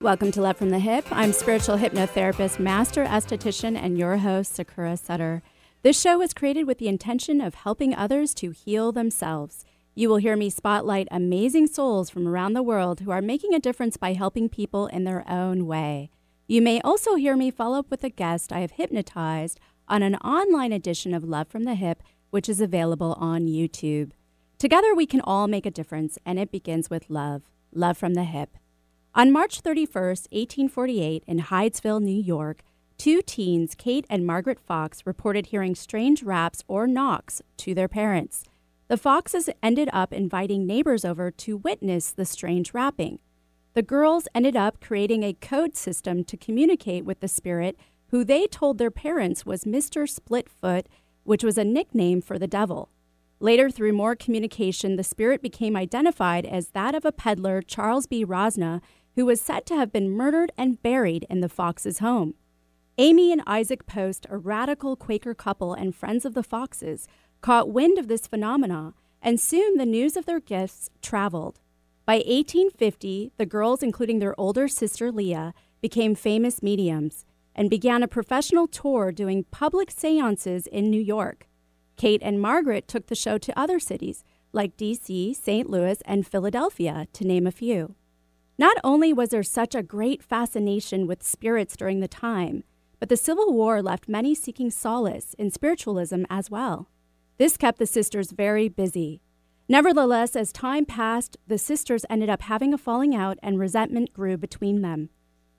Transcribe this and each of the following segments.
Welcome to Love from the Hyp. I'm spiritual hypnotherapist, master esthetician, and your host, Sakura Sutter. This show was created with the intention of helping others to heal themselves. You will hear me spotlight amazing souls from around the world who are making a difference by helping people in their own way. You may also hear me follow up with a guest I have hypnotized on an online edition of Love from the Hyp, which is available on YouTube. Together, we can all make a difference, and it begins with love. Love from the Hyp. On March 31, 1848, in Hydesville, New York, two teens, Kate and Margaret Fox, reported hearing strange raps or knocks to their parents. The Foxes ended up inviting neighbors over to witness the strange rapping. The girls ended up creating a code system to communicate with the spirit, who they told their parents was Mr. Splitfoot, which was a nickname for the devil. Later, through more communication, the spirit became identified as that of a peddler, Charles B. Rosna, who was said to have been murdered and buried in the Foxes' home. Amy and Isaac Post, a radical Quaker couple and friends of the Foxes, caught wind of this phenomena, and soon the news of their gifts traveled. By 1850, the girls, including their older sister Leah, became famous mediums and began a professional tour doing public seances in New York. Kate and Margaret took the show to other cities like D.C., St. Louis, and Philadelphia, to name a few. Not only was there such a great fascination with spirits during the time, but the Civil War left many seeking solace in spiritualism as well. This kept the sisters very busy. Nevertheless, as time passed, the sisters ended up having a falling out and resentment grew between them.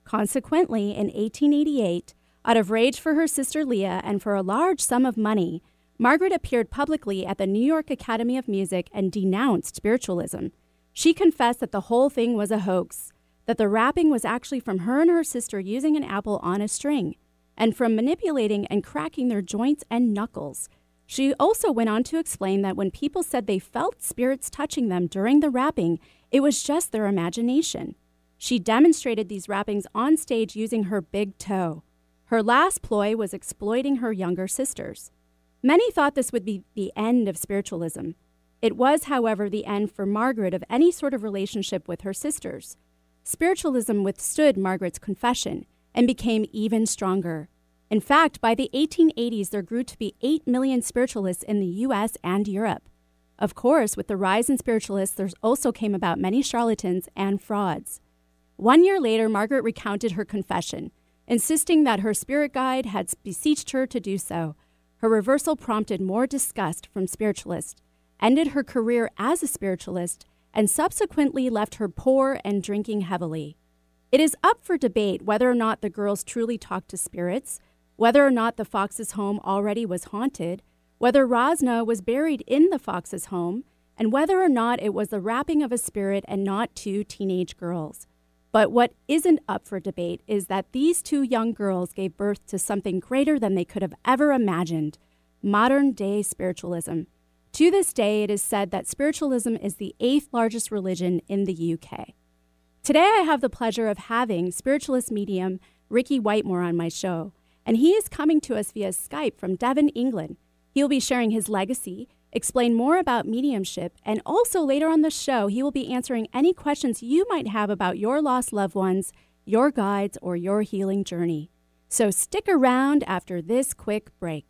Consequently, in 1888, out of rage for her sister Leah and for a large sum of money, Margaret appeared publicly at the New York Academy of Music and denounced spiritualism. She confessed that the whole thing was a hoax, that the rapping was actually from her and her sister using an apple on a string, and from manipulating and cracking their joints and knuckles. She also went on to explain that when people said they felt spirits touching them during the rapping, it was just their imagination. She demonstrated these rappings on stage using her big toe. Her last ploy was exploiting her younger sisters. Many thought this would be the end of spiritualism, it was, however, the end for Margaret of any sort of relationship with her sisters. Spiritualism withstood Margaret's confession and became even stronger. In fact, by the 1880s, there grew to be 8 million spiritualists in the US and Europe. Of course, with the rise in spiritualists, there also came about many charlatans and frauds. One year later, Margaret recounted her confession, insisting that her spirit guide had beseeched her to do so. Her reversal prompted more disgust from spiritualists ended her career as a spiritualist, and subsequently left her poor and drinking heavily. It is up for debate whether or not the girls truly talked to spirits, whether or not the Foxes' home already was haunted, whether Rosna was buried in the Foxes' home, and whether or not it was the rapping of a spirit and not two teenage girls. But what isn't up for debate is that these two young girls gave birth to something greater than they could have ever imagined modern day spiritualism. To this day, it is said that spiritualism is the eighth largest religion in the UK. Today, I have the pleasure of having spiritualist medium Ricky Whitemore on my show, and he is coming to us via Skype from Devon, England. He'll be sharing his legacy, explain more about mediumship, and also later on the show, he will be answering any questions you might have about your lost loved ones, your guides, or your healing journey. So stick around after this quick break.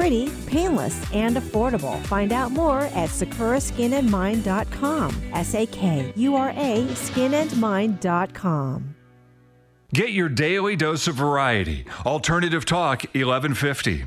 pretty, painless, and affordable. Find out more at sakuraskinandmind.com. S A K U R A skinandmind.com. Get your daily dose of variety. Alternative Talk 1150.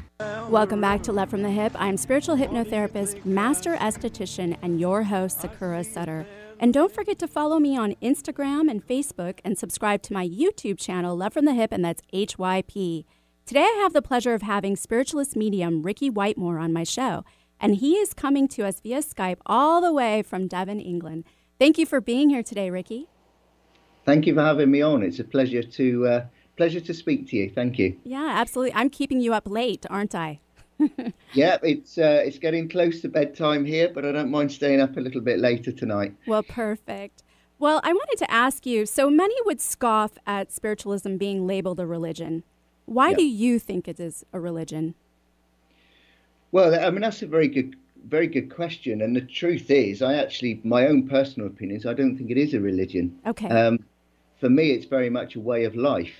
Welcome back to Love from the Hyp. I'm spiritual hypnotherapist, master esthetician, and your host, Sakura Sutter. And don't forget to follow me on Instagram and Facebook and subscribe to my YouTube channel, Love from the Hyp, and that's HYP. Today, I have the pleasure of having spiritualist medium Ricky Whitemore on my show, and he is coming to us via Skype all the way from Devon, England. Thank you for being here today, Ricky. Thank you for having me on. It's a pleasure to uh, pleasure to speak to you. Thank you. Yeah, absolutely. I'm keeping you up late, aren't I? yeah, it's uh, it's getting close to bedtime here, but I don't mind staying up a little bit later tonight. Well, perfect. Well, I wanted to ask you so many would scoff at spiritualism being labeled a religion. Why yeah. do you think it is a religion? Well, I mean, that's a very good very good question. And the truth is, I actually, my own personal opinions, I don't think it is a religion. Okay. Um, for me, it's very much a way of life.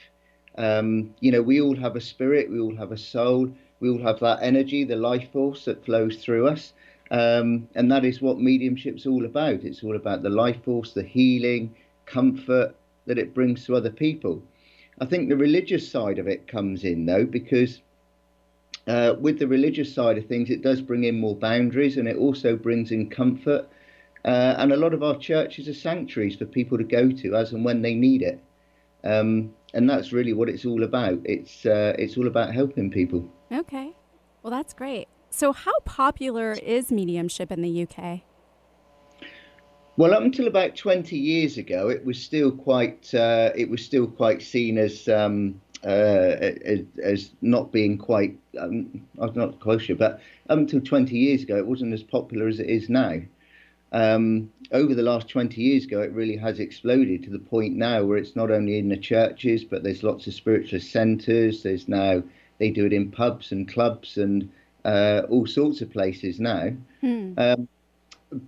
Um, you know, we all have a spirit, we all have a soul, we all have that energy, the life force that flows through us. Um, and that is what mediumship's all about. It's all about the life force, the healing, comfort that it brings to other people. I think the religious side of it comes in though, because uh, with the religious side of things, it does bring in more boundaries and it also brings in comfort. Uh, and a lot of our churches are sanctuaries for people to go to as and when they need it. Um, and that's really what it's all about. It's uh, it's all about helping people. Okay, well that's great. So, how popular is mediumship in the UK? Well, up until about 20 years ago, it was still quite uh, it was still quite seen as um, uh, as, as, not being quite um, I'm not quite sure, but up until 20 years ago, it wasn't as popular as it is now. Um, over the last 20 years ago, it really has exploded to the point now where it's not only in the churches, but there's lots of spiritualist centres. There's now they do it in pubs and clubs and uh, all sorts of places now. Hmm. Um,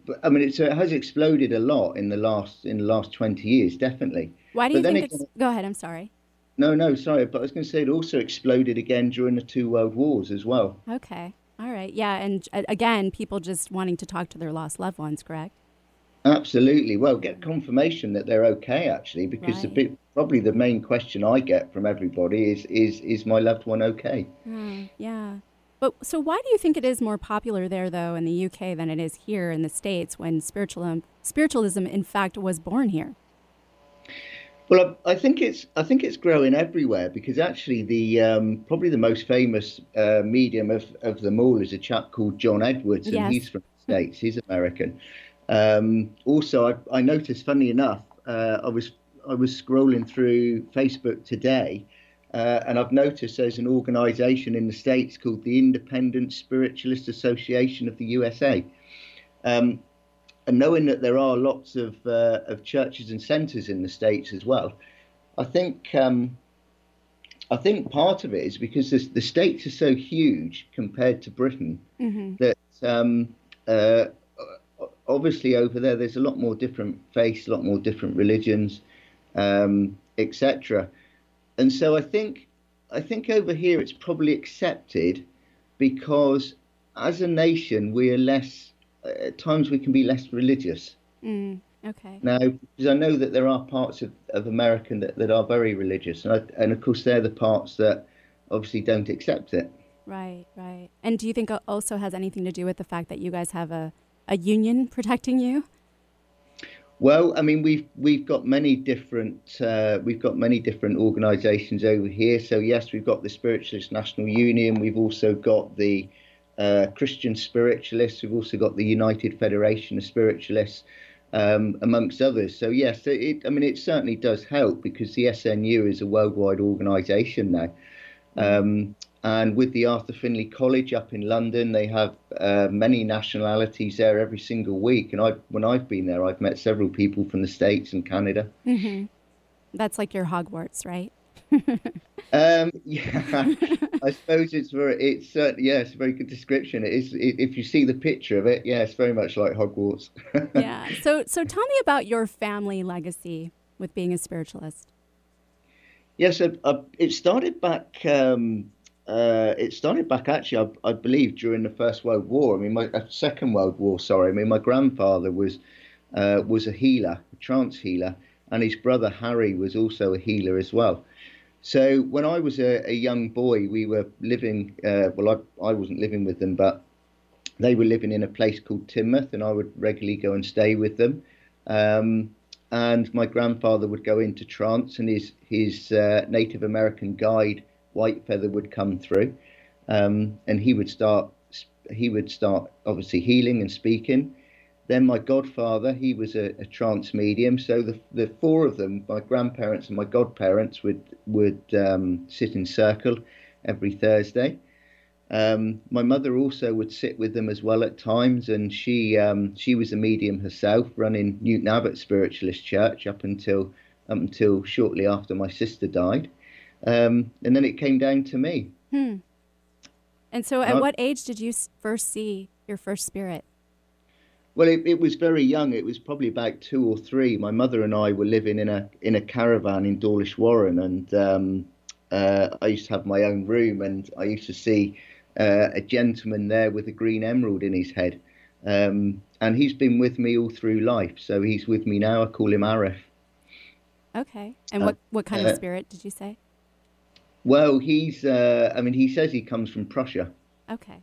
but, I mean, it has exploded a lot in the last in the last 20 years, definitely. Why do you think it's? Go ahead. I'm sorry. No, no, sorry, but I was going to say it also exploded again during the two world wars as well. Okay. All right. Yeah. And uh, again, people just wanting to talk to their lost loved ones, correct? Absolutely. Well, get confirmation that they're okay, actually, because right. the probably the main question I get from everybody is, is, is my loved one okay? Mm, yeah. But so why do you think it is more popular there, though, in the UK than it is here in the States when spiritualism, spiritualism in fact, was born here? Well, I think it's I think it's growing everywhere because actually the um, probably the most famous uh, medium of, of them all is a chap called John Edwards, and yes. he's from the States. He's American. Um, also, I, I, noticed, funny enough, uh, I was I was scrolling through Facebook today, uh, and I've noticed there's an organisation in the states called the Independent Spiritualist Association of the USA. Um, and knowing that there are lots of uh, of churches and centres in the states as well, I think um, I think part of it is because the, the states are so huge compared to Britain mm-hmm. that um, uh, obviously over there there's a lot more different faiths, a lot more different religions, um, etc. And so I think I think over here it's probably accepted because as a nation we are less at times we can be less religious. Mm, okay. Now, because I know that there are parts of, of America that, that are very religious, and, I, and of course they're the parts that obviously don't accept it. Right, right. And do you think it also has anything to do with the fact that you guys have a, a union protecting you? Well, I mean, we've we've got many different uh, we've got many different organisations over here. So yes, we've got the Spiritualist National Union. We've also got the uh, Christian spiritualists. We've also got the United Federation of Spiritualists, um, amongst others. So yes, it, I mean it certainly does help because the SNU is a worldwide organisation now. Um, and with the Arthur Findlay College up in London, they have uh, many nationalities there every single week. And I, when I've been there, I've met several people from the States and Canada. Mm-hmm. That's like your Hogwarts, right? um, yeah, I suppose it's very, it's uh, yeah, it's a very good description. It is it, if you see the picture of it, yeah, it's very much like Hogwarts. yeah. So so tell me about your family legacy with being a spiritualist. Yes, yeah, so, uh, it started back. Um, uh, it started back actually, I, I, believe, during the First World War. I mean, my uh, Second World War. Sorry, I mean, my grandfather was uh, was a healer, a trance healer, and his brother Harry was also a healer as well. So when I was a, a young boy, we were living. Uh, well, I, I wasn't living with them, but they were living in a place called Teignmouth, and I would regularly go and stay with them. Um, and my grandfather would go into trance, and his his uh, Native American guide Whitefeather would come through, um, and he would start he would start obviously healing and speaking, then my godfather, he was a, a trance medium. So the the four of them, my grandparents and my godparents, would would um, sit in circle every Thursday. Um, my mother also would sit with them as well at times, and she um, she was a medium herself, running Newton Abbot Spiritualist Church up until up until shortly after my sister died, um, and then it came down to me. Hmm. And so, at uh, what age did you first see your first spirit? Well, it, it, was very young. It was probably about two or three. My mother and I were living in a in a caravan in Dawlish Warren, and um, uh, I used to have my own room, and I used to see uh, a gentleman there with a green emerald in his head. Um, and he's been with me all through life. So he's with me now. I call him Arif. Okay. And what, what kind of uh, spirit did you say? Well, he's, uh, I mean, he says he comes from Prussia. Okay.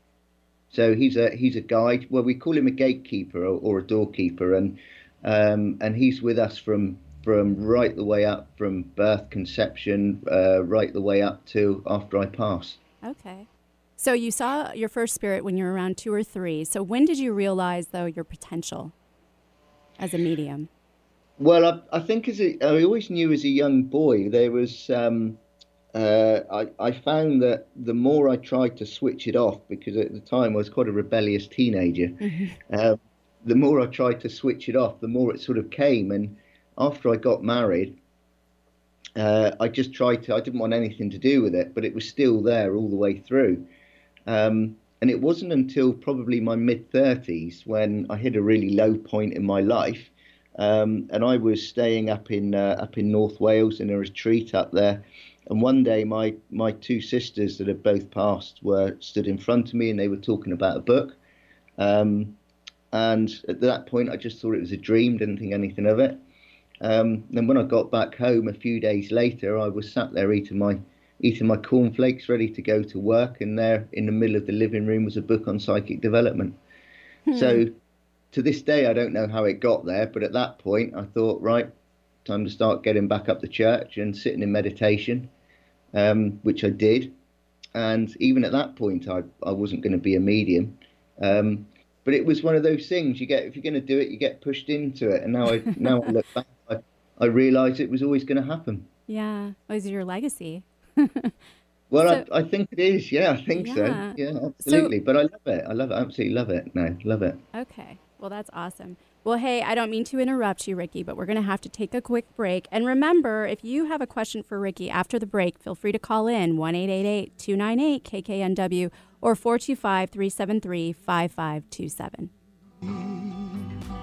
So he's a he's a guide. Well, we call him a gatekeeper or, or a doorkeeper, and um, and he's with us from from right the way up from birth, conception, uh, right the way up to after I pass. Okay. So you saw your first spirit when you were around two or three. So when did you realize, though, your potential as a medium? Well, I, I think as a, I always knew as a young boy, there was. Um, uh, I, I found that the more I tried to switch it off, because at the time I was quite a rebellious teenager, mm-hmm. uh, the more I tried to switch it off, the more it sort of came. And after I got married, uh, I just tried to, I didn't want anything to do with it, but it was still there all the way through. Um, and it wasn't until probably my mid 30s when I hit a really low point in my life. Um, and I was staying up in uh, up in North Wales in a retreat up there. And one day, my my two sisters that had both passed were stood in front of me, and they were talking about a book. Um, and at that point, I just thought it was a dream, didn't think anything of it. Um, and when I got back home a few days later, I was sat there eating my eating my cornflakes, ready to go to work, and there in the middle of the living room was a book on psychic development. Hmm. So to this day, I don't know how it got there, but at that point, I thought, right, time to start getting back up the church and sitting in meditation, um, which I did. And even at that point, I, I wasn't going to be a medium. Um, but it was one of those things you get if you're going to do it, you get pushed into it. And now I now I look back, I, I realise it was always going to happen. Yeah, it was your legacy. well, so, I, I, think it is. Yeah, I think yeah. so. Yeah, absolutely. So, but I love it. I love it. Absolutely love it. No, love it. Okay. Well, that's awesome. Well, hey, I don't mean to interrupt you, Ricky, but we're going to have to take a quick break. And remember, if you have a question for Ricky after the break, feel free to call in 1 298 KKNW or 425 373 5527.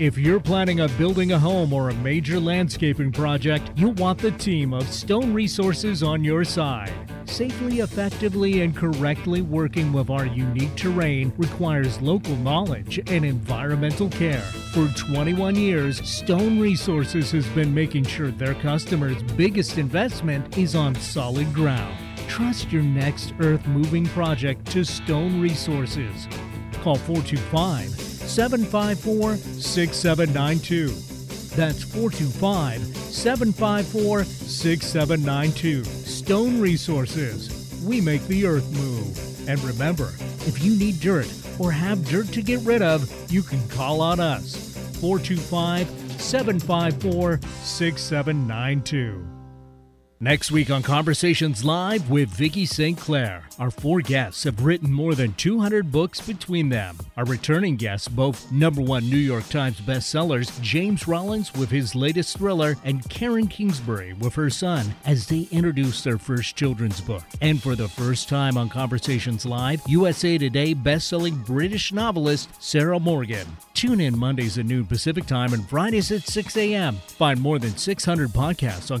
If you're planning on building a home or a major landscaping project, you'll want the team of Stone Resources on your side. Safely, effectively, and correctly working with our unique terrain requires local knowledge and environmental care. For 21 years, Stone Resources has been making sure their customers' biggest investment is on solid ground. Trust your next earth moving project to Stone Resources. Call 425 754 6792. That's 425 754 6792. Stone Resources. We make the earth move. And remember, if you need dirt or have dirt to get rid of, you can call on us. 425 754 6792. Next week on Conversations Live with Vicki St. Clair, our four guests have written more than 200 books between them. Our returning guests, both number one New York Times bestsellers, James Rollins with his latest thriller, and Karen Kingsbury with her son, as they introduce their first children's book. And for the first time on Conversations Live, USA Today bestselling British novelist Sarah Morgan Tune in Mondays at noon Pacific Time and Fridays at 6 a.m. Find more than 600 podcasts on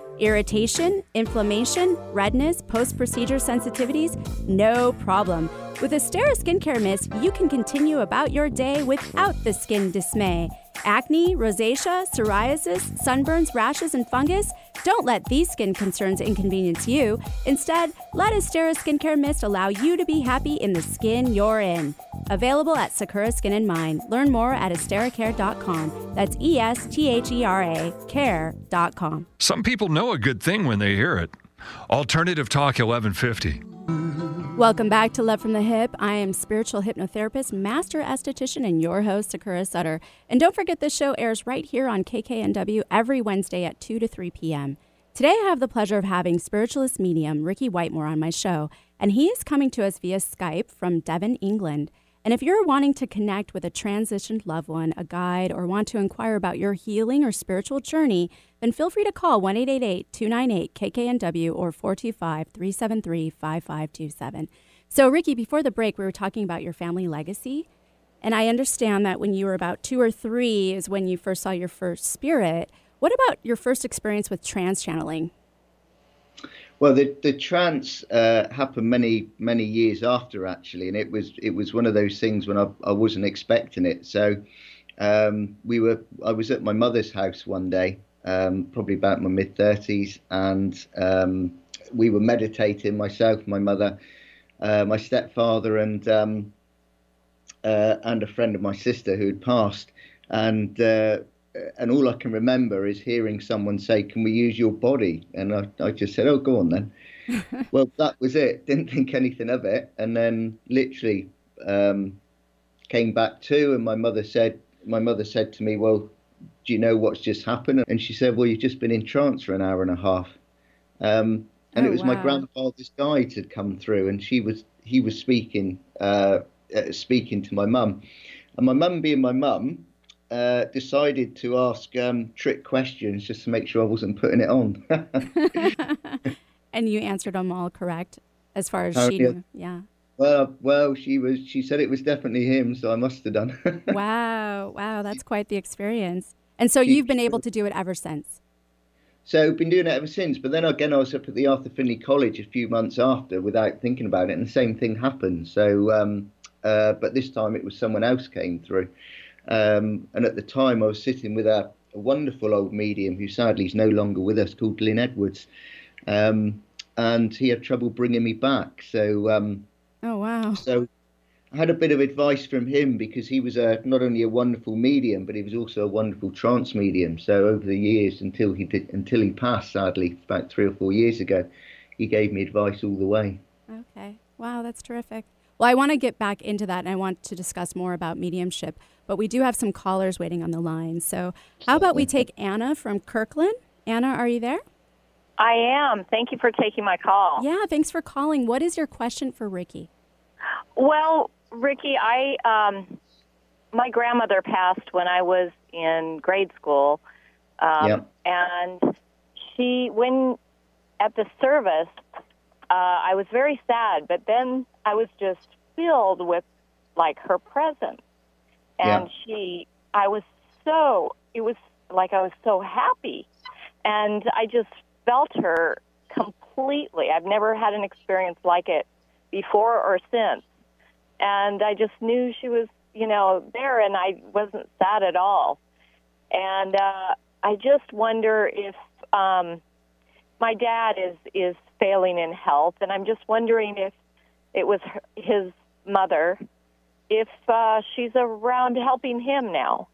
Irritation, inflammation, redness, post procedure sensitivities? No problem. With Esthera Skincare Mist, you can continue about your day without the skin dismay. Acne, rosacea, psoriasis, sunburns, rashes, and fungus? Don't let these skin concerns inconvenience you. Instead, let Esthera Skincare Mist allow you to be happy in the skin you're in. Available at Sakura Skin and Mind. Learn more at estheracare.com. That's E S T H E R A care.com. Some people know a good thing when they hear it. Alternative Talk 1150. Welcome back to Love from the Hyp. I am spiritual hypnotherapist, master esthetician, and your host, Sakura Sutter. And don't forget this show airs right here on KKNW every Wednesday at 2 to 3 p.m. Today I have the pleasure of having spiritualist medium Ricky Whitemore on my show, and he is coming to us via Skype from Devon, England. And if you're wanting to connect with a transitioned loved one, a guide, or want to inquire about your healing or spiritual journey, then feel free to call 1 298 KKNW or 425 373 5527. So, Ricky, before the break, we were talking about your family legacy. And I understand that when you were about two or three is when you first saw your first spirit. What about your first experience with trance channeling? Well, the the trance uh, happened many many years after actually, and it was it was one of those things when I, I wasn't expecting it. So um, we were I was at my mother's house one day, um, probably about my mid thirties, and um, we were meditating myself, my mother, uh, my stepfather, and um, uh, and a friend of my sister who had passed, and uh, and all I can remember is hearing someone say, "Can we use your body?" And I, I just said, "Oh, go on then." well, that was it. Didn't think anything of it, and then literally um, came back to, and my mother said, my mother said to me, "Well, do you know what's just happened?" And she said, "Well, you've just been in trance for an hour and a half." Um, and oh, it was wow. my grandfather's guide had come through, and she was he was speaking uh, uh, speaking to my mum, and my mum being my mum, uh, decided to ask um, trick questions just to make sure I wasn't putting it on. and you answered them all correct, as far as oh, she yeah. knew. Yeah. Well, well, she was. She said it was definitely him, so I must have done. wow, wow, that's quite the experience. And so you've been able to do it ever since. So been doing it ever since. But then again, I was up at the Arthur Findlay College a few months after without thinking about it, and the same thing happened. So, um, uh, but this time it was someone else came through. Um, and at the time, I was sitting with a, a, wonderful old medium who sadly is no longer with us, called Glyn Edwards. Um, and he had trouble bringing me back. So, um, oh wow! So I had a bit of advice from him because he was a, not only a wonderful medium, but he was also a wonderful trance medium. So over the years, until he did, until he passed, sadly, about three or four years ago, he gave me advice all the way. Okay, wow, that's terrific. Well, I want to get back into that, and I want to discuss more about mediumship but we do have some callers waiting on the line. So, how about we take Anna from Kirkland? Anna, are you there? I am. Thank you for taking my call. Yeah, thanks for calling. What is your question for Ricky? Well, Ricky, I um, my grandmother passed when I was in grade school, um, yep. and she when at the service, uh, I was very sad, but then I was just filled with like her presence. And yeah. she i was so it was like i was so happy. And i just felt her completely. I've never had an experience like it before or since. And i just knew she was you know there and i wasn't sad at all. And uh i just wonder if um my dad is is failing in health and i'm just wondering if it was his mother if uh, she's around helping him now.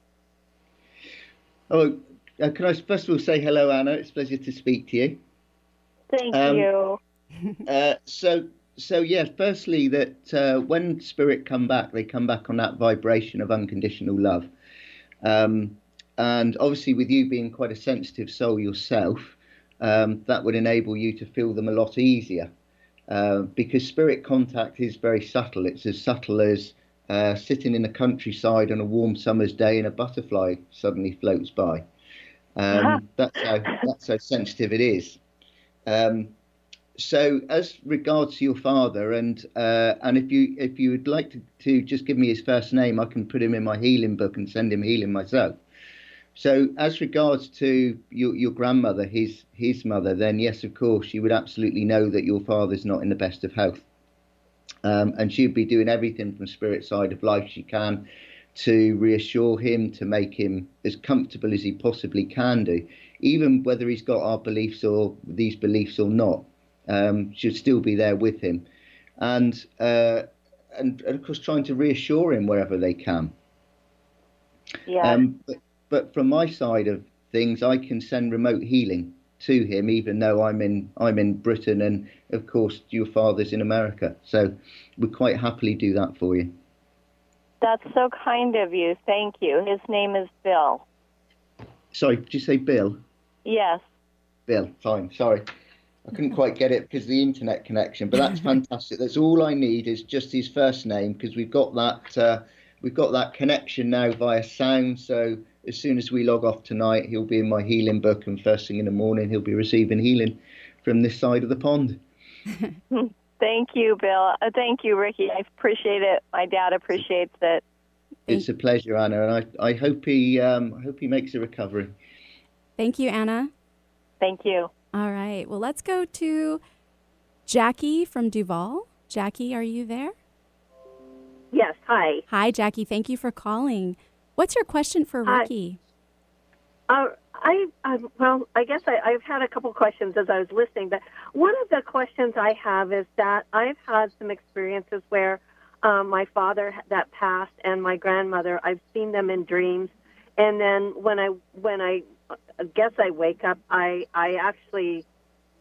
Oh, uh, can I first of all say hello, Anna? It's a pleasure to speak to you. Thank um, you. uh, so, so yeah. Firstly, that uh, when spirit come back, they come back on that vibration of unconditional love. Um, and obviously, with you being quite a sensitive soul yourself, um, that would enable you to feel them a lot easier. Uh, because spirit contact is very subtle. It's as subtle as uh, sitting in the countryside on a warm summer's day and a butterfly suddenly floats by. Um, uh-huh. That's how that's how sensitive it is. Um, so, as regards to your father, and uh, and if you if you would like to, to just give me his first name, I can put him in my healing book and send him healing myself. So, as regards to your, your grandmother, his his mother, then yes, of course, she would absolutely know that your father's not in the best of health, um, and she'd be doing everything from spirit side of life she can to reassure him, to make him as comfortable as he possibly can do, even whether he's got our beliefs or these beliefs or not. Um, should still be there with him, and, uh, and and of course trying to reassure him wherever they can. Yeah. Um, but, but from my side of things, I can send remote healing to him, even though I'm in I'm in Britain, and of course your father's in America. So we quite happily do that for you. That's so kind of you. Thank you. His name is Bill. Sorry, did you say Bill? Yes. Bill, fine. Sorry. I couldn't quite get it because of the internet connection, but that's fantastic. That's all I need is just his first name because we've got that uh, we've got that connection now via sound. So as soon as we log off tonight, he'll be in my healing book, and first thing in the morning, he'll be receiving healing from this side of the pond. thank you, Bill. Uh, thank you, Ricky. I appreciate it. My dad appreciates it. It's a pleasure, Anna, and I, I hope he um, I hope he makes a recovery. Thank you, Anna. Thank you. All right. Well, let's go to Jackie from Duvall. Jackie, are you there? Yes. Hi. Hi, Jackie. Thank you for calling. What's your question for Ricky? Uh, I, I well, I guess I, I've had a couple questions as I was listening, but one of the questions I have is that I've had some experiences where um, my father that passed and my grandmother, I've seen them in dreams, and then when I when I guess I wake up, I I actually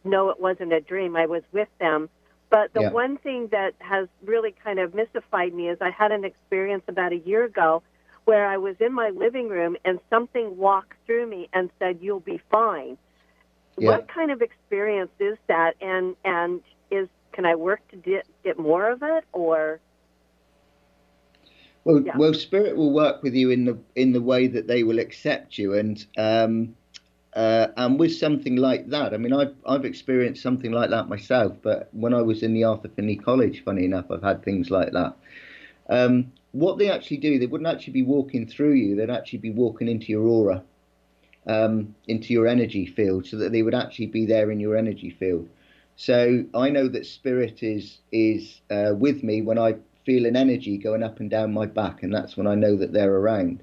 know it wasn't a dream. I was with them. But the yeah. one thing that has really kind of mystified me is I had an experience about a year ago where I was in my living room and something walked through me and said, "You'll be fine." Yeah. What kind of experience is that? And and is can I work to get get more of it or? Well, yeah. well, spirit will work with you in the in the way that they will accept you, and um, uh, and with something like that, I mean, I've I've experienced something like that myself. But when I was in the Arthur Findlay College, funny enough, I've had things like that. Um, what they actually do, they wouldn't actually be walking through you, they'd actually be walking into your aura, um, into your energy field, so that they would actually be there in your energy field. So I know that spirit is is uh, with me when I feel an energy going up and down my back, and that's when I know that they're around.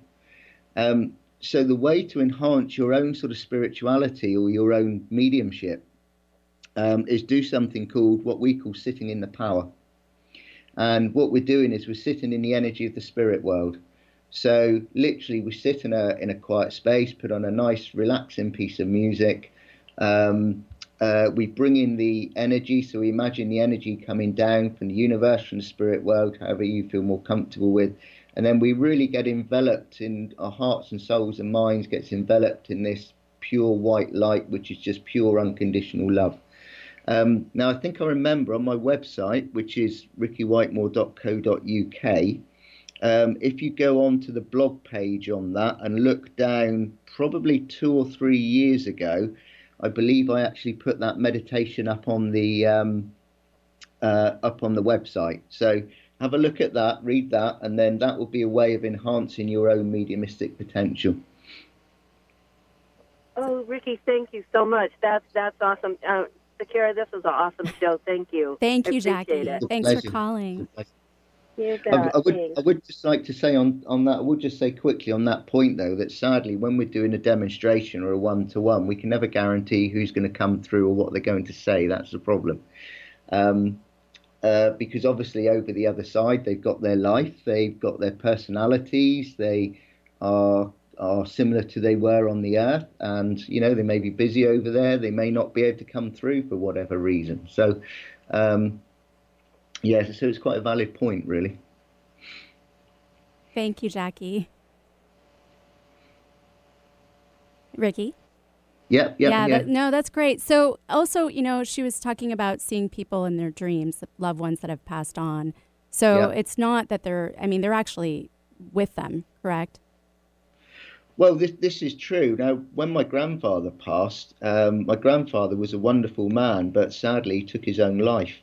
Um, so the way to enhance your own sort of spirituality or your own mediumship um, is do something called what we call sitting in the power. And what we're doing is we're sitting in the energy of the spirit world. So literally, we sit in a in a quiet space, put on a nice, relaxing piece of music. Um, uh, we bring in the energy, so we imagine the energy coming down from the universe, from the spirit world, however you feel more comfortable with, and then we really get enveloped in our hearts and souls and minds gets enveloped in this pure white light, which is just pure unconditional love. Um, now, I think I remember on my website, which is rickywhitemore.co.uk, um, if you go on to the blog page on that and look down probably two or three years ago, I believe I actually put that meditation up on the um, uh, up on the website. So have a look at that, read that, and then that will be a way of enhancing your own mediumistic potential. Oh, Ricky, thank you so much. That's that's awesome. Uh, Sakura, this was an awesome show. Thank you. Thank you, Jackie. It. Thanks for calling. I, I, would, I would just like to say on, on that, I would just say quickly on that point, though, that sadly, when we're doing a demonstration or a one to one, we can never guarantee who's going to come through or what they're going to say. That's the problem. Um, uh, because obviously, over the other side, they've got their life, they've got their personalities, they are are similar to they were on the earth and you know they may be busy over there they may not be able to come through for whatever reason so um yeah so it's quite a valid point really thank you jackie Ricky. Yep, yep, yeah, yeah. That, no, that's great. So, also, you know, she was talking about seeing people in their dreams, loved ones that have passed on. So yep. it's not that they're, I mean, they're actually with them, correct? Well, this this is true. Now, when my grandfather passed, um, my grandfather was a wonderful man, but sadly he took his own life.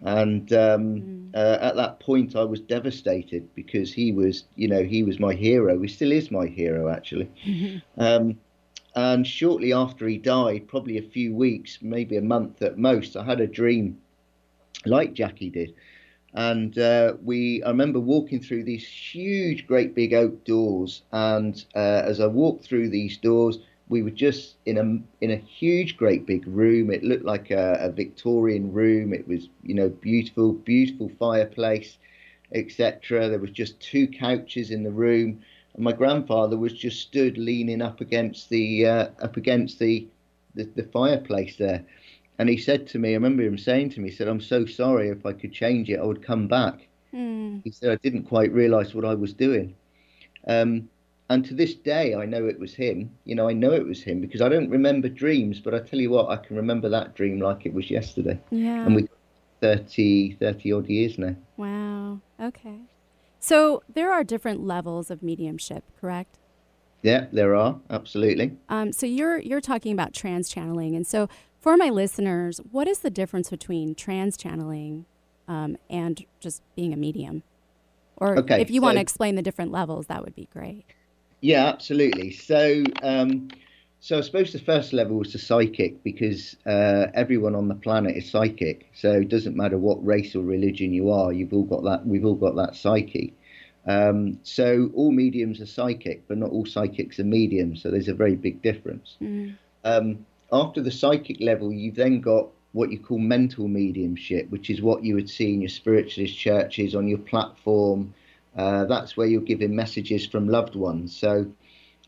And um, mm. uh, at that point, I was devastated because he was, you know, he was my hero. He still is my hero, actually. Um, and shortly after he died, probably a few weeks, maybe a month at most, I had a dream, like Jackie did, and uh, we I remember walking through these huge, great big oak doors, and uh, as I walked through these doors, we were just in a in a huge, great big room. It looked like a, a Victorian room. It was you know beautiful, beautiful fireplace, etc. There was just two couches in the room, and my grandfather was just stood leaning up against the uh, up against the, the the fireplace there and he said to me, I remember him saying to me, he said, I'm so sorry. If I could change it, I would come back. Mm. He said, I didn't quite realize what I was doing. Um, and to this day, I know it was him. You know, I know it was him because I don't remember dreams, but I tell you what, I can remember that dream like it was yesterday. Yeah. And we 30, 30 odd years now. Wow. Okay. So there are different levels of mediumship, correct? Yeah, there are absolutely. Um, so you're you're talking about trance channeling, and so for my listeners, what is the difference between trance channeling um, and just being a medium? Or okay, if you so, want to explain the different levels, that would be great. Yeah, absolutely. So, um, so I suppose the first level was the psychic because uh, everyone on the planet is psychic. So it doesn't matter what race or religion you are, you've all got that. We've all got that psyche. Um, so all mediums are psychic, but not all psychics are mediums. So there's a very big difference. Mm. Um, after the psychic level, you've then got what you call mental mediumship, which is what you would see in your spiritualist churches on your platform. Uh, that's where you're giving messages from loved ones. So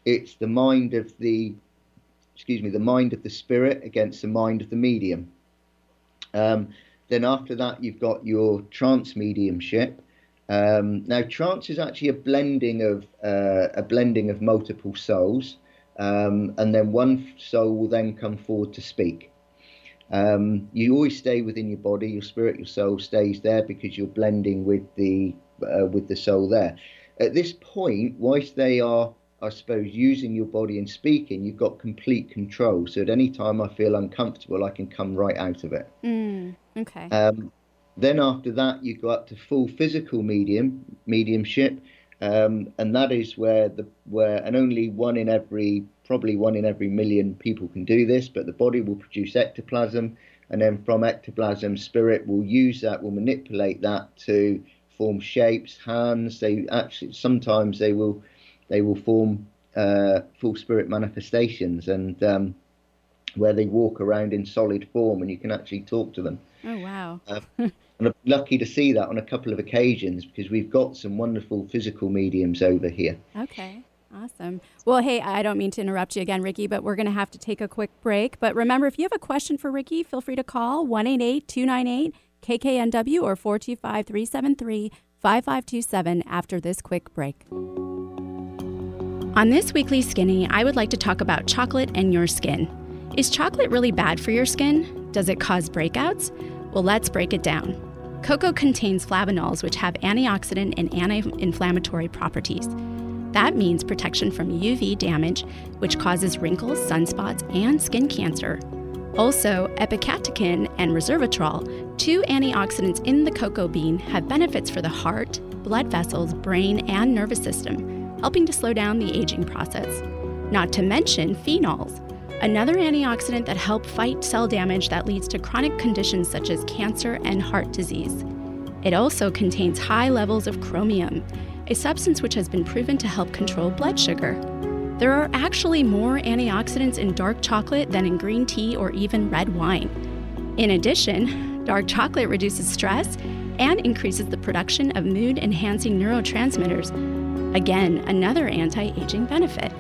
it's the mind of the, excuse me, the mind of the spirit against the mind of the medium. Um, then after that, you've got your trance mediumship. Um, now, trance is actually a blending of uh, a blending of multiple souls. Um, and then one soul will then come forward to speak. Um, you always stay within your body, your spirit, your soul stays there because you're blending with the uh, with the soul there. At this point, whilst they are, I suppose, using your body and speaking, you've got complete control. So at any time I feel uncomfortable, I can come right out of it. Mm, okay. Um, then after that, you go up to full physical medium mediumship, um, and that is where the where and only one in every probably one in every million people can do this, but the body will produce ectoplasm, and then from ectoplasm, spirit will use that, will manipulate that to form shapes, hands. They actually sometimes they will they will form uh, full spirit manifestations, and um, where they walk around in solid form, and you can actually talk to them. Oh wow! Uh, and I'm lucky to see that on a couple of occasions because we've got some wonderful physical mediums over here. Okay. Awesome. Well, hey, I don't mean to interrupt you again, Ricky, but we're going to have to take a quick break. But remember, if you have a question for Ricky, feel free to call 188 298 KKNW or 425 373 5527 after this quick break. On this weekly Skinny, I would like to talk about chocolate and your skin. Is chocolate really bad for your skin? Does it cause breakouts? Well, let's break it down. Cocoa contains flavonols, which have antioxidant and anti inflammatory properties. That means protection from UV damage, which causes wrinkles, sunspots, and skin cancer. Also, epicatechin and resveratrol, two antioxidants in the cocoa bean, have benefits for the heart, blood vessels, brain, and nervous system, helping to slow down the aging process. Not to mention phenols, another antioxidant that help fight cell damage that leads to chronic conditions such as cancer and heart disease. It also contains high levels of chromium, a substance which has been proven to help control blood sugar. There are actually more antioxidants in dark chocolate than in green tea or even red wine. In addition, dark chocolate reduces stress and increases the production of mood enhancing neurotransmitters. Again, another anti aging benefit.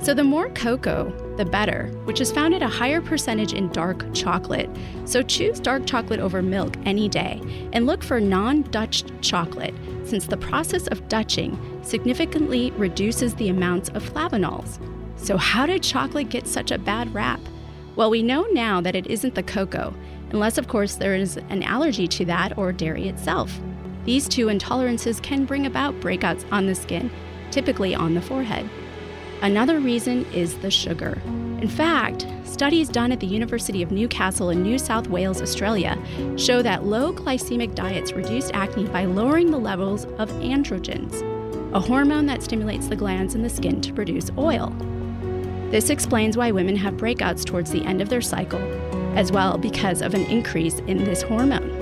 So, the more cocoa, the better, which is found at a higher percentage in dark chocolate. So, choose dark chocolate over milk any day and look for non Dutched chocolate, since the process of Dutching significantly reduces the amounts of flavonols. So, how did chocolate get such a bad rap? Well, we know now that it isn't the cocoa, unless, of course, there is an allergy to that or dairy itself. These two intolerances can bring about breakouts on the skin, typically on the forehead. Another reason is the sugar. In fact, studies done at the University of Newcastle in New South Wales, Australia, show that low glycemic diets reduce acne by lowering the levels of androgens, a hormone that stimulates the glands in the skin to produce oil. This explains why women have breakouts towards the end of their cycle, as well because of an increase in this hormone.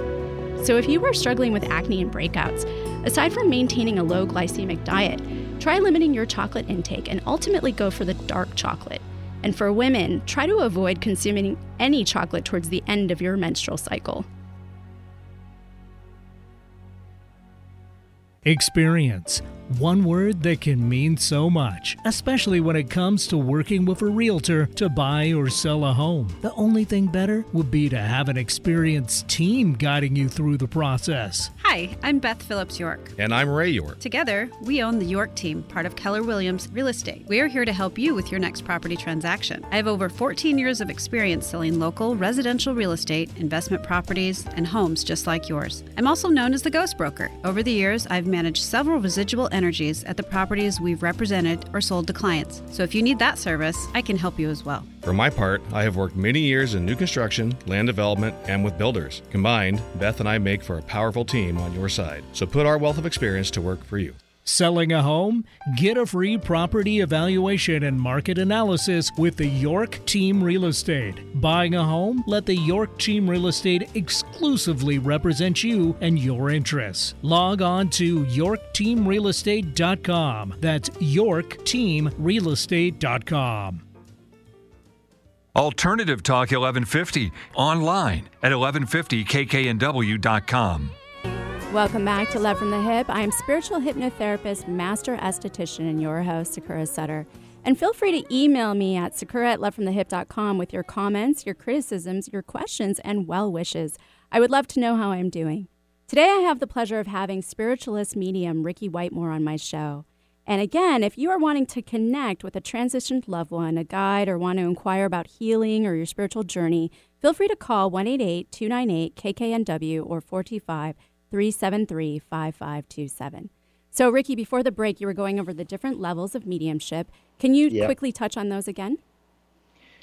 So, if you are struggling with acne and breakouts, aside from maintaining a low glycemic diet, try limiting your chocolate intake and ultimately go for the dark chocolate. And for women, try to avoid consuming any chocolate towards the end of your menstrual cycle. Experience. One word that can mean so much, especially when it comes to working with a realtor to buy or sell a home. The only thing better would be to have an experienced team guiding you through the process. Hi, I'm Beth Phillips York. And I'm Ray York. Together, we own the York team, part of Keller Williams Real Estate. We are here to help you with your next property transaction. I have over 14 years of experience selling local residential real estate, investment properties, and homes just like yours. I'm also known as the Ghost Broker. Over the years, I've managed several residual energies at the properties we've represented or sold to clients. So if you need that service, I can help you as well. For my part, I have worked many years in new construction, land development, and with builders. Combined, Beth and I make for a powerful team on your side. So put our wealth of experience to work for you. Selling a home? Get a free property evaluation and market analysis with the York Team Real Estate. Buying a home? Let the York Team Real Estate exclusively represent you and your interests. Log on to yorkteamrealestate.com. That's yorkteamrealestate.com. Alternative Talk 1150 online at 1150kknw.com. Welcome back to Love from the Hyp. I am spiritual hypnotherapist, master esthetician, and your host, Sakura Sutter. And feel free to email me at sakura at lovefromthehyp.com with your comments, your criticisms, your questions, and well wishes. I would love to know how I'm doing. Today, I have the pleasure of having spiritualist medium Ricky Whitemore on my show. And again, if you are wanting to connect with a transitioned loved one, a guide, or want to inquire about healing or your spiritual journey, feel free to call 188 298 KKNW or 425 373 5527. So, Ricky, before the break, you were going over the different levels of mediumship. Can you yeah. quickly touch on those again?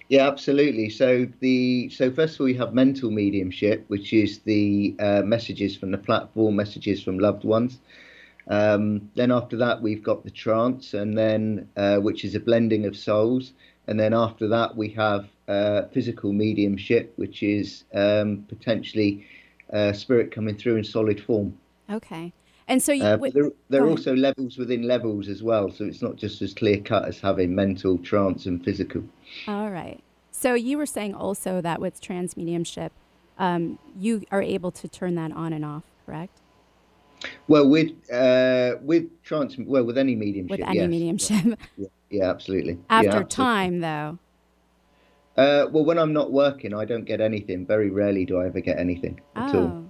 Yeah, absolutely. So the so first of all, we have mental mediumship, which is the uh, messages from the platform, messages from loved ones. Um, then after that, we've got the trance, and then uh, which is a blending of souls. And then after that, we have uh, physical mediumship, which is um, potentially uh, spirit coming through in solid form. Okay. And so you, uh, there, there are also levels within levels as well, so it's not just as clear cut as having mental, trance, and physical. All right. So you were saying also that with trance mediumship, um, you are able to turn that on and off, correct? Well, with uh, with trance, well, with any mediumship, with any yes. mediumship, yeah, yeah, absolutely. After yeah, absolutely. time, though. Uh, well, when I'm not working, I don't get anything. Very rarely do I ever get anything at oh. all.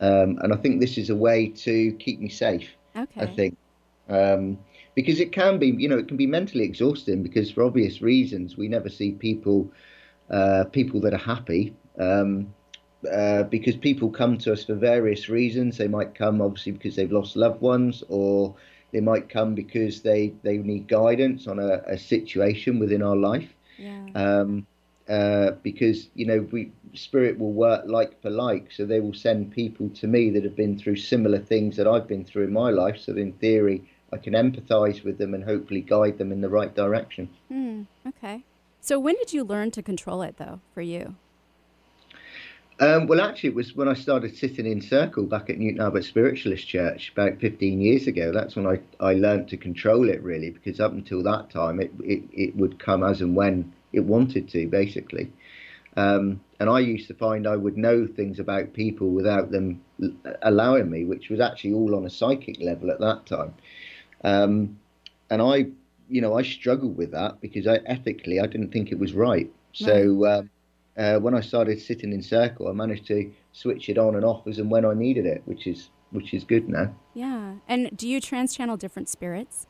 Um, and I think this is a way to keep me safe. Okay. I think. Um, because it can be, you know, it can be mentally exhausting because for obvious reasons we never see people, uh, people that are happy. Um, uh, because people come to us for various reasons. They might come obviously because they've lost loved ones, or they might come because they, they need guidance on a, a situation within our life. Yeah. Um, uh, because you know we spirit will work like for like, so they will send people to me that have been through similar things that I've been through in my life. So in theory, I can empathise with them and hopefully guide them in the right direction. Mm, okay. So when did you learn to control it, though, for you? Um, well, actually, it was when I started sitting in circle back at Newton Abbot Spiritualist Church about 15 years ago. That's when I, I learned to control it, really, because up until that time, it, it, it would come as and when it wanted to, basically. Um, and I used to find I would know things about people without them allowing me, which was actually all on a psychic level at that time. Um, and I, you know, I struggled with that because I, ethically I didn't think it was right. So um, uh, when I started sitting in circle, I managed to switch it on and off as and when I needed it, which is which is good now. Yeah. And do you trance channel different spirits?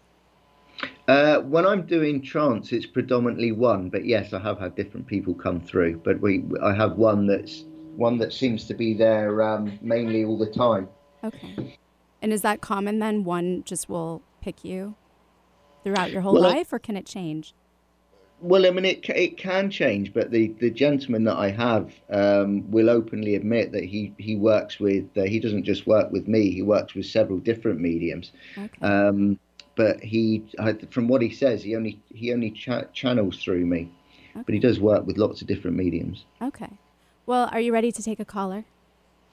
Uh, when I'm doing trance, it's predominantly one, but yes, I have had different people come through. But we, I have one that's one that seems to be there um, mainly all the time. Okay. And is that common then? One just will pick you throughout your whole well, life, or can it change? Well, I mean, it it can change, but the, the gentleman that I have um, will openly admit that he he works with uh, he doesn't just work with me. He works with several different mediums. Okay. Um, but he, from what he says, he only he only cha- channels through me, okay. but he does work with lots of different mediums. Okay. Well, are you ready to take a caller?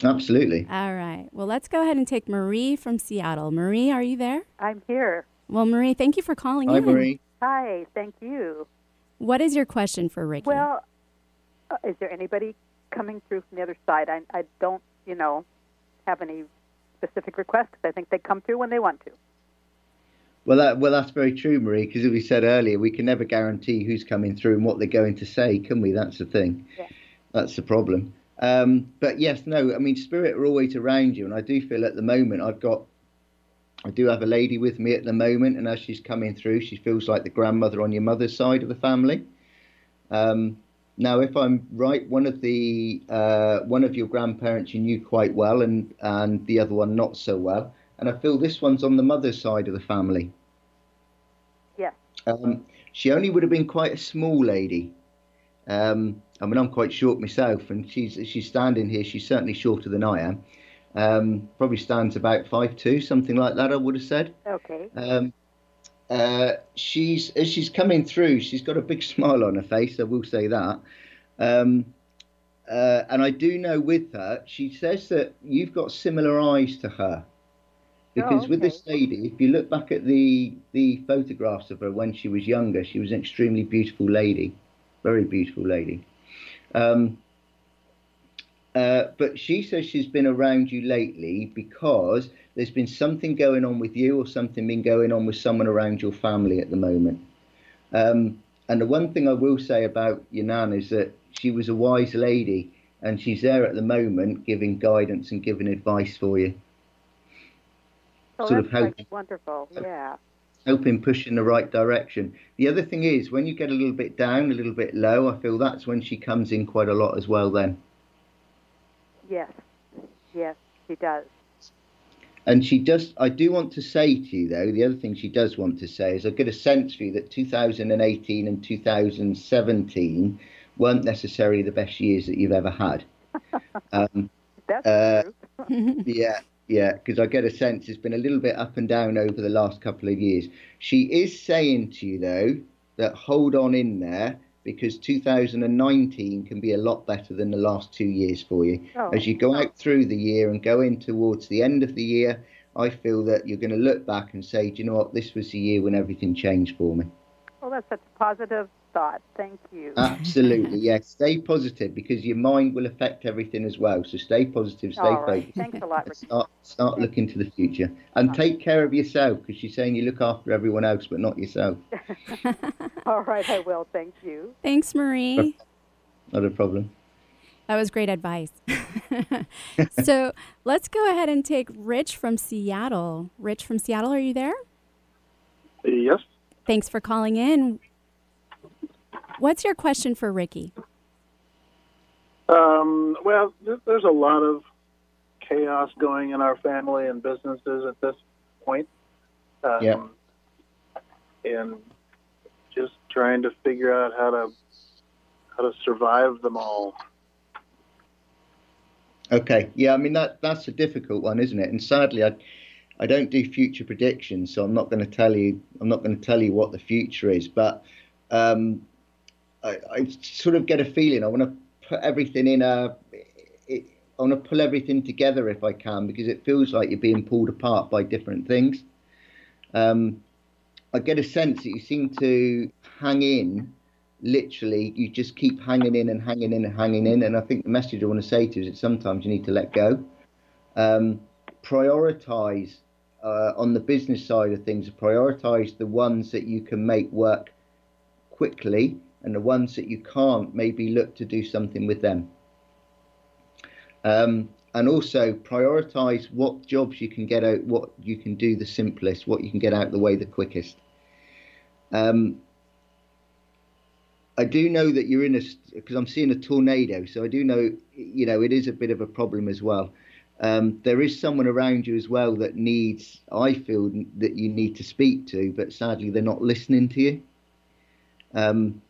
Absolutely. All right. Well, let's go ahead and take Marie from Seattle. Marie, are you there? I'm here. Well, Marie, thank you for calling Hi, in. Marie. Hi, thank you. What is your question for Ricky? Well, uh, is there anybody coming through from the other side? I, I don't, you know, have any specific requests I think they come through when they want to. Well, that, well, that's very true, Marie. Because as we said earlier, we can never guarantee who's coming through and what they're going to say, can we? That's the thing. Yeah. That's the problem. Um, but yes, no. I mean, spirit are always around you, and I do feel at the moment I've got, I do have a lady with me at the moment, and as she's coming through, she feels like the grandmother on your mother's side of the family. Um, now, if I'm right, one of the uh, one of your grandparents you knew quite well, and and the other one not so well and I feel this one's on the mother's side of the family. Yeah. Um, she only would have been quite a small lady. Um, I mean, I'm quite short myself, and she's she's standing here. She's certainly shorter than I am. Um, probably stands about five two, something like that. I would have said. Okay. Um, uh, she's as she's coming through, she's got a big smile on her face. I will say that. Um, uh, and I do know with her, she says that you've got similar eyes to her. Because oh, okay. with this lady, if you look back at the the photographs of her when she was younger, she was an extremely beautiful lady, very beautiful lady. Um, uh, but she says she's been around you lately because there's been something going on with you or something been going on with someone around your family at the moment. Um, and the one thing I will say about your nan is that she was a wise lady and she's there at the moment giving guidance and giving advice for you. Oh, sort of helping, wonderful, yeah. Helping push in the right direction. The other thing is when you get a little bit down, a little bit low, I feel that's when she comes in quite a lot as well. Then. Yes, yes, she does. And she does. I do want to say to you though, the other thing she does want to say is I get a sense for you that 2018 and 2017 weren't necessarily the best years that you've ever had. Um, That's uh, true. yeah, yeah, because I get a sense it's been a little bit up and down over the last couple of years. She is saying to you, though, that hold on in there because 2019 can be a lot better than the last two years for you. Oh. As you go out through the year and go in towards the end of the year, I feel that you're going to look back and say, do you know what, this was the year when everything changed for me. Well, that's such a positive thought. Thank you. Absolutely, yes. Stay positive because your mind will affect everything as well. So stay positive, stay All right. focused. Thanks a lot. Start, start looking to the future and take care of yourself because she's saying you look after everyone else but not yourself. All right, I will. Thank you. Thanks, Marie. Not a problem. That was great advice. so let's go ahead and take Rich from Seattle. Rich from Seattle, are you there? Yes. Thanks for calling in. What's your question for Ricky? Um, well, there's a lot of chaos going in our family and businesses at this point. Um, yeah. And just trying to figure out how to how to survive them all. Okay. Yeah. I mean that that's a difficult one, isn't it? And sadly, I I don't do future predictions, so I'm not going to tell you. I'm not going to tell you what the future is, but um, I, I sort of get a feeling I want to put everything in a. It, I want to pull everything together if I can because it feels like you're being pulled apart by different things. Um, I get a sense that you seem to hang in. Literally, you just keep hanging in and hanging in and hanging in. And I think the message I want to say to you is that sometimes you need to let go. Um, prioritize uh, on the business side of things. Prioritize the ones that you can make work quickly and the ones that you can't, maybe look to do something with them. Um, and also prioritize what jobs you can get out, what you can do the simplest, what you can get out the way the quickest. Um, I do know that you're in a because I'm seeing a tornado, so I do know you know it is a bit of a problem as well. Um, there is someone around you as well that needs, I feel, that you need to speak to, but sadly they're not listening to you. Um,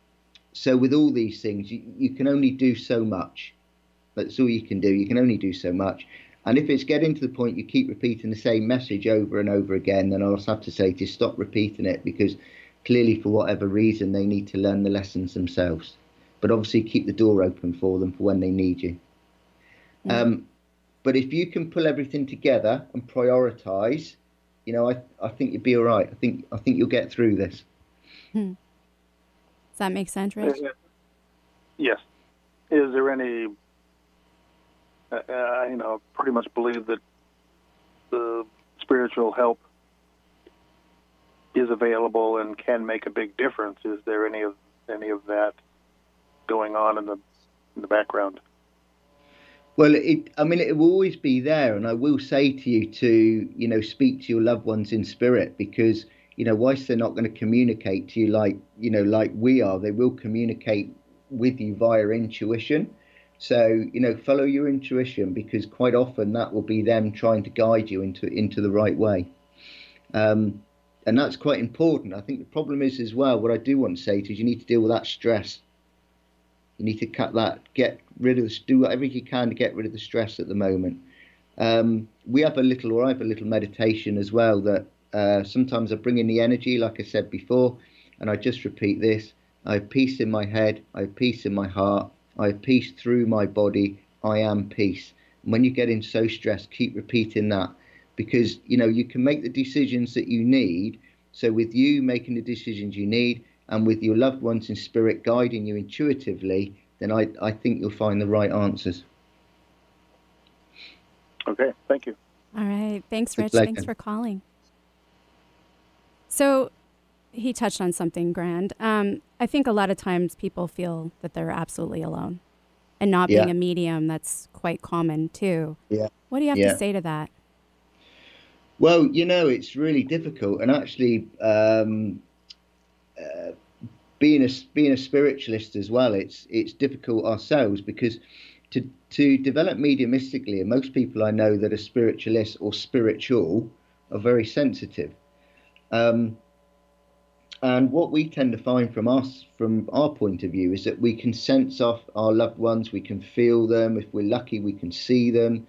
so with all these things, you, you can only do so much. That's all you can do. You can only do so much. And if it's getting to the point you keep repeating the same message over and over again, then I'll have to say to stop repeating it because clearly, for whatever reason, they need to learn the lessons themselves. But obviously, keep the door open for them for when they need you. Um, but if you can pull everything together and prioritize, you know, I, I think you'd be all right. I think I think you'll get through this. Hmm. Does that make sense, Rich? Yes. Is there any? Uh, uh, you know, pretty much believe that the spiritual help is available and can make a big difference. Is there any of any of that going on in the in the background? Well, it, I mean, it will always be there, and I will say to you to, you know, speak to your loved ones in spirit because, you know, whilst they're not going to communicate to you like, you know, like we are, they will communicate with you via intuition. So, you know, follow your intuition because quite often that will be them trying to guide you into into the right way. Um, and that's quite important. I think the problem is as well. What I do want to say to is you need to deal with that stress you need to cut that, get rid of, the, do whatever you can to get rid of the stress at the moment. Um, we have a little, or I have a little meditation as well that uh, sometimes I bring in the energy, like I said before, and I just repeat this. I have peace in my head, I have peace in my heart, I have peace through my body, I am peace. And when you're getting so stressed, keep repeating that because you know you can make the decisions that you need. So with you making the decisions you need, and with your loved ones in spirit guiding you intuitively, then I, I think you'll find the right answers. Okay, thank you. All right. Thanks, Rich. Thanks for calling. So he touched on something grand. Um, I think a lot of times people feel that they're absolutely alone. And not yeah. being a medium, that's quite common too. Yeah. What do you have yeah. to say to that? Well, you know, it's really difficult. And actually, um, uh, being a being a spiritualist as well, it's it's difficult ourselves because to to develop mediumistically, and most people I know that are spiritualists or spiritual are very sensitive. Um, and what we tend to find from us, from our point of view, is that we can sense off our loved ones, we can feel them. If we're lucky, we can see them.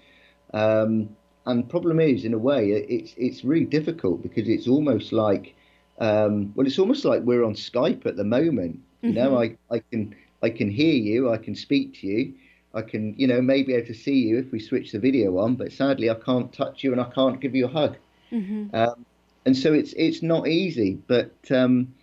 Um, and problem is, in a way, it's it's really difficult because it's almost like um, well, it's almost like we're on Skype at the moment. You mm-hmm. know, I, I can I can hear you, I can speak to you, I can you know maybe able to see you if we switch the video on, but sadly I can't touch you and I can't give you a hug. Mm-hmm. Um, and so it's it's not easy, but um,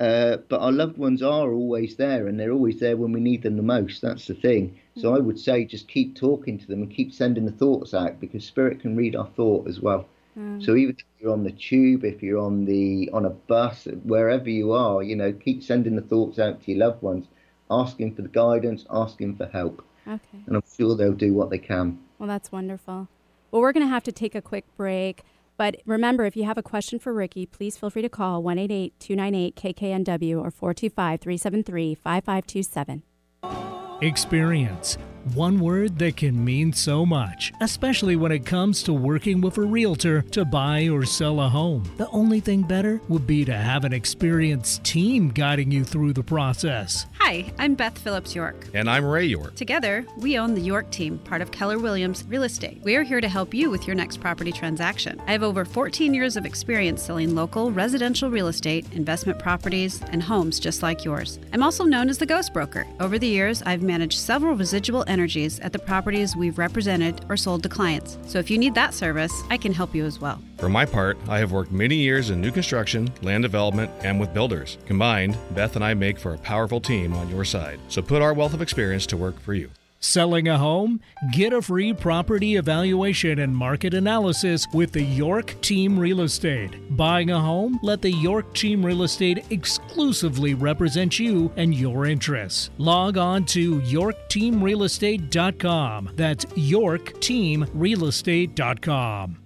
uh, but our loved ones are always there, and they're always there when we need them the most. That's the thing. Mm-hmm. So I would say just keep talking to them and keep sending the thoughts out because spirit can read our thought as well. Mm. So even if you're on the tube, if you're on the on a bus, wherever you are, you know, keep sending the thoughts out to your loved ones, asking for the guidance, asking for help. Okay. And I'm sure they'll do what they can. Well, that's wonderful. Well, we're going to have to take a quick break. But remember, if you have a question for Ricky, please feel free to call 188 298 KKNW or 425 373 5527. Experience. One word that can mean so much, especially when it comes to working with a realtor to buy or sell a home. The only thing better would be to have an experienced team guiding you through the process. Hi, I'm Beth Phillips York. And I'm Ray York. Together, we own the York team, part of Keller Williams Real Estate. We are here to help you with your next property transaction. I have over 14 years of experience selling local residential real estate, investment properties, and homes just like yours. I'm also known as the Ghost Broker. Over the years, I've managed several residual energies at the properties we've represented or sold to clients. So if you need that service, I can help you as well. For my part, I have worked many years in new construction, land development, and with builders. Combined, Beth and I make for a powerful team on your side. So put our wealth of experience to work for you. Selling a home? Get a free property evaluation and market analysis with the York Team Real Estate. Buying a home? Let the York Team Real Estate exclusively represent you and your interests. Log on to yorkteamrealestate.com. That's yorkteamrealestate.com.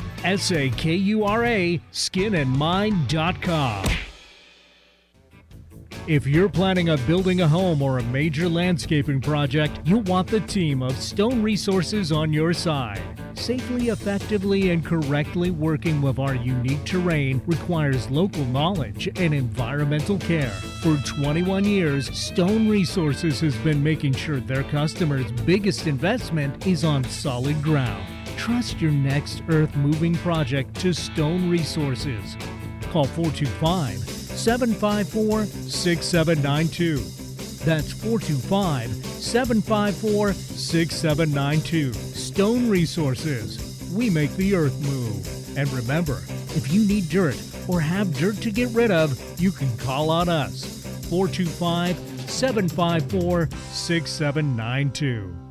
sakuraskinandmind.com. S A K U R A, skinandmind.com. If you're planning on building a home or a major landscaping project, you'll want the team of Stone Resources on your side. Safely, effectively, and correctly working with our unique terrain requires local knowledge and environmental care. For 21 years, Stone Resources has been making sure their customers' biggest investment is on solid ground. Trust your next earth moving project to Stone Resources. Call 425 754 6792. That's 425 754 6792. Stone Resources. We make the earth move. And remember, if you need dirt or have dirt to get rid of, you can call on us. 425 754 6792.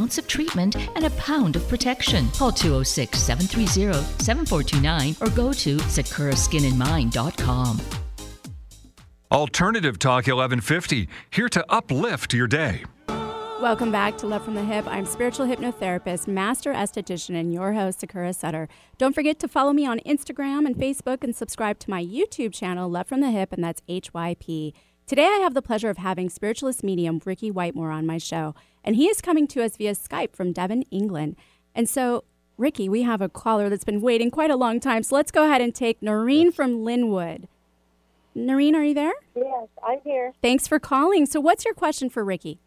of treatment and a pound of protection. Call 206 730 7429 or go to sakuraskinandmind.com. Alternative Talk 1150, here to uplift your day. Welcome back to Love from the Hyp. I'm spiritual hypnotherapist, master esthetician, and your host, Sakura Sutter. Don't forget to follow me on Instagram and Facebook and subscribe to my YouTube channel, Love from the Hyp, and that's HYP. Today, I have the pleasure of having spiritualist medium Ricky Whitemore on my show, and he is coming to us via Skype from Devon, England. And so, Ricky, we have a caller that's been waiting quite a long time, so let's go ahead and take Noreen from Lynnwood. Noreen, are you there? Yes, I'm here. Thanks for calling. So, what's your question for Ricky?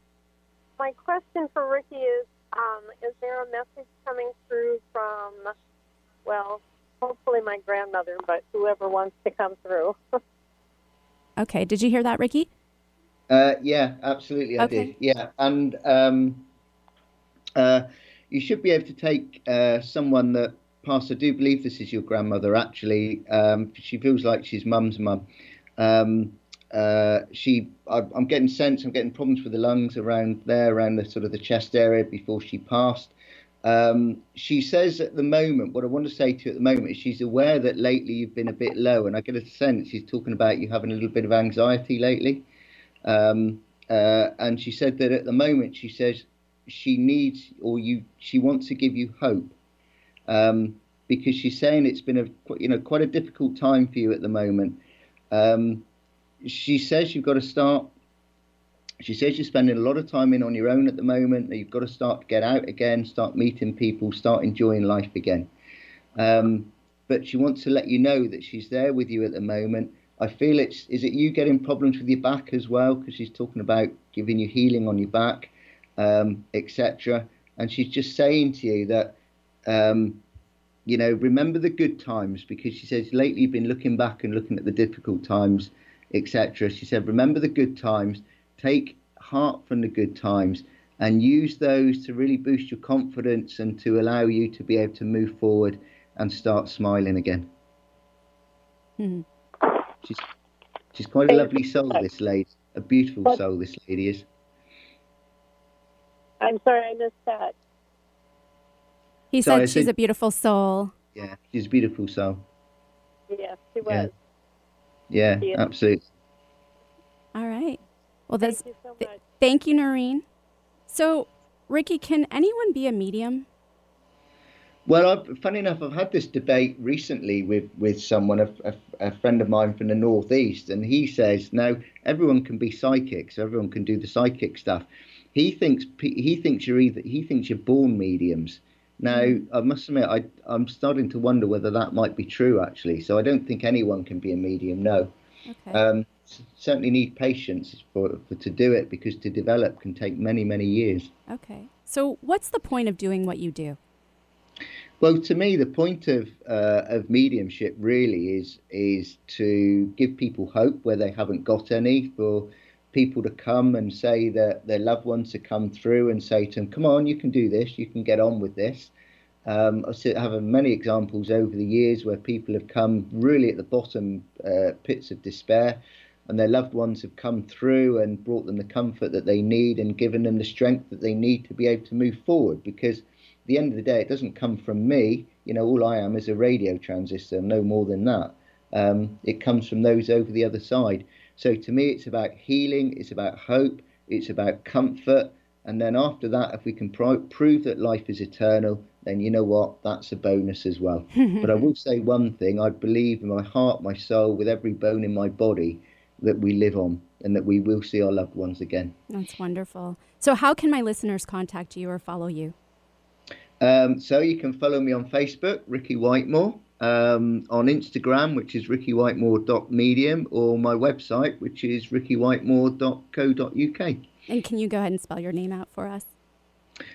My question for Ricky is um, Is there a message coming through from, well, hopefully my grandmother, but whoever wants to come through? Okay. Did you hear that, Ricky? Uh, yeah, absolutely, I okay. did. Yeah, and um, uh, you should be able to take uh, someone that passed. I do believe this is your grandmother. Actually, um, she feels like she's mum's mum. Um, uh, she, I, am getting sense. I'm getting problems with the lungs around there, around the sort of the chest area before she passed. Um, she says at the moment, what I want to say to you at the moment is she's aware that lately you've been a bit low, and I get a sense she's talking about you having a little bit of anxiety lately. Um, uh, and she said that at the moment, she says she needs or you she wants to give you hope um, because she's saying it's been a you know quite a difficult time for you at the moment. Um, she says you've got to start she says you're spending a lot of time in on your own at the moment. That you've got to start to get out again, start meeting people, start enjoying life again. Um, but she wants to let you know that she's there with you at the moment. I feel it's is it you getting problems with your back as well because she's talking about giving you healing on your back, um, etc. And she's just saying to you that um, you know remember the good times because she says lately you've been looking back and looking at the difficult times, etc. She said remember the good times take heart from the good times and use those to really boost your confidence and to allow you to be able to move forward and start smiling again. Mm-hmm. She's she's quite a lovely soul, this lady. A beautiful soul, this lady is. I'm sorry, I missed that. He sorry, said she's a beautiful soul. Yeah, she's a beautiful soul. Yes, she was. Yeah, yeah absolutely. All right. Well, that's thank you so much. Th- thank you, Noreen. So, Ricky, can anyone be a medium? Well, I've, funny enough, I've had this debate recently with, with someone, a, a, a, friend of mine from the Northeast, and he says, no, everyone can be psychics, everyone can do the psychic stuff. He thinks he thinks you're either he thinks you're born mediums, Now, mm-hmm. I must admit, I, I'm starting to wonder whether that might be true actually. So I don't think anyone can be a medium. No. Okay. Um, certainly need patience for, for to do it because to develop can take many many years. Okay. So what's the point of doing what you do? Well, to me, the point of uh, of mediumship really is is to give people hope where they haven't got any. For people to come and say that their loved ones to come through and say to them, "Come on, you can do this. You can get on with this." Um, I have many examples over the years where people have come really at the bottom uh, pits of despair, and their loved ones have come through and brought them the comfort that they need and given them the strength that they need to be able to move forward. Because the end of the day, it doesn't come from me. You know, all I am is a radio transistor, no more than that. Um, it comes from those over the other side. So to me, it's about healing, it's about hope, it's about comfort. And then after that, if we can pro- prove that life is eternal, then you know what? That's a bonus as well. but I will say one thing I believe in my heart, my soul, with every bone in my body that we live on and that we will see our loved ones again. That's wonderful. So, how can my listeners contact you or follow you? Um, so, you can follow me on Facebook, Ricky Whitemore, um, on Instagram, which is rickywhitemore.medium, or my website, which is rickywhitemore.co.uk. And can you go ahead and spell your name out for us?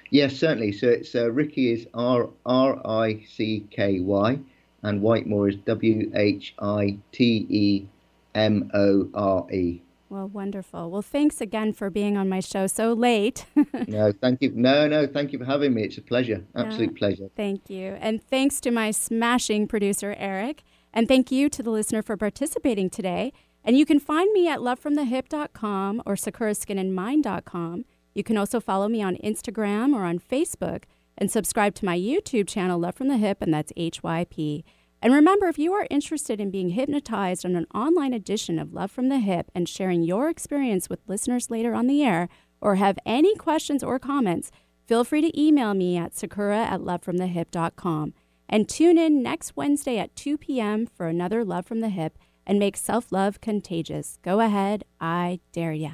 Yes, certainly. So it's uh, Ricky is R R I C K Y, and Whitemore is W H I T E M O R E. Well, wonderful. Well, thanks again for being on my show so late. no, thank you. No, no, thank you for having me. It's a pleasure. Absolute yeah, pleasure. Thank you. And thanks to my smashing producer, Eric. And thank you to the listener for participating today. And you can find me at lovefromthehyp.com or sakuraskinandmind.com. You can also follow me on Instagram or on Facebook and subscribe to my YouTube channel, Love from the Hyp, and that's HYP. And remember, if you are interested in being hypnotized on an online edition of Love from the Hyp and sharing your experience with listeners later on the air, or have any questions or comments, feel free to email me at sakura at lovefromthehyp.com. And tune in next Wednesday at 2 p.m. for another Love from the Hyp and make self love contagious. Go ahead, I dare ya.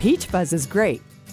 Peach Fuzz is great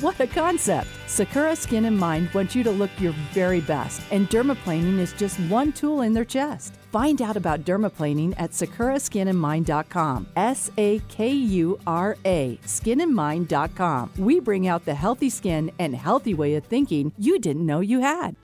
What a concept! Sakura Skin and Mind wants you to look your very best, and dermaplaning is just one tool in their chest. Find out about dermaplaning at sakuraskinandmind.com. S A K U R A, skinandmind.com. We bring out the healthy skin and healthy way of thinking you didn't know you had.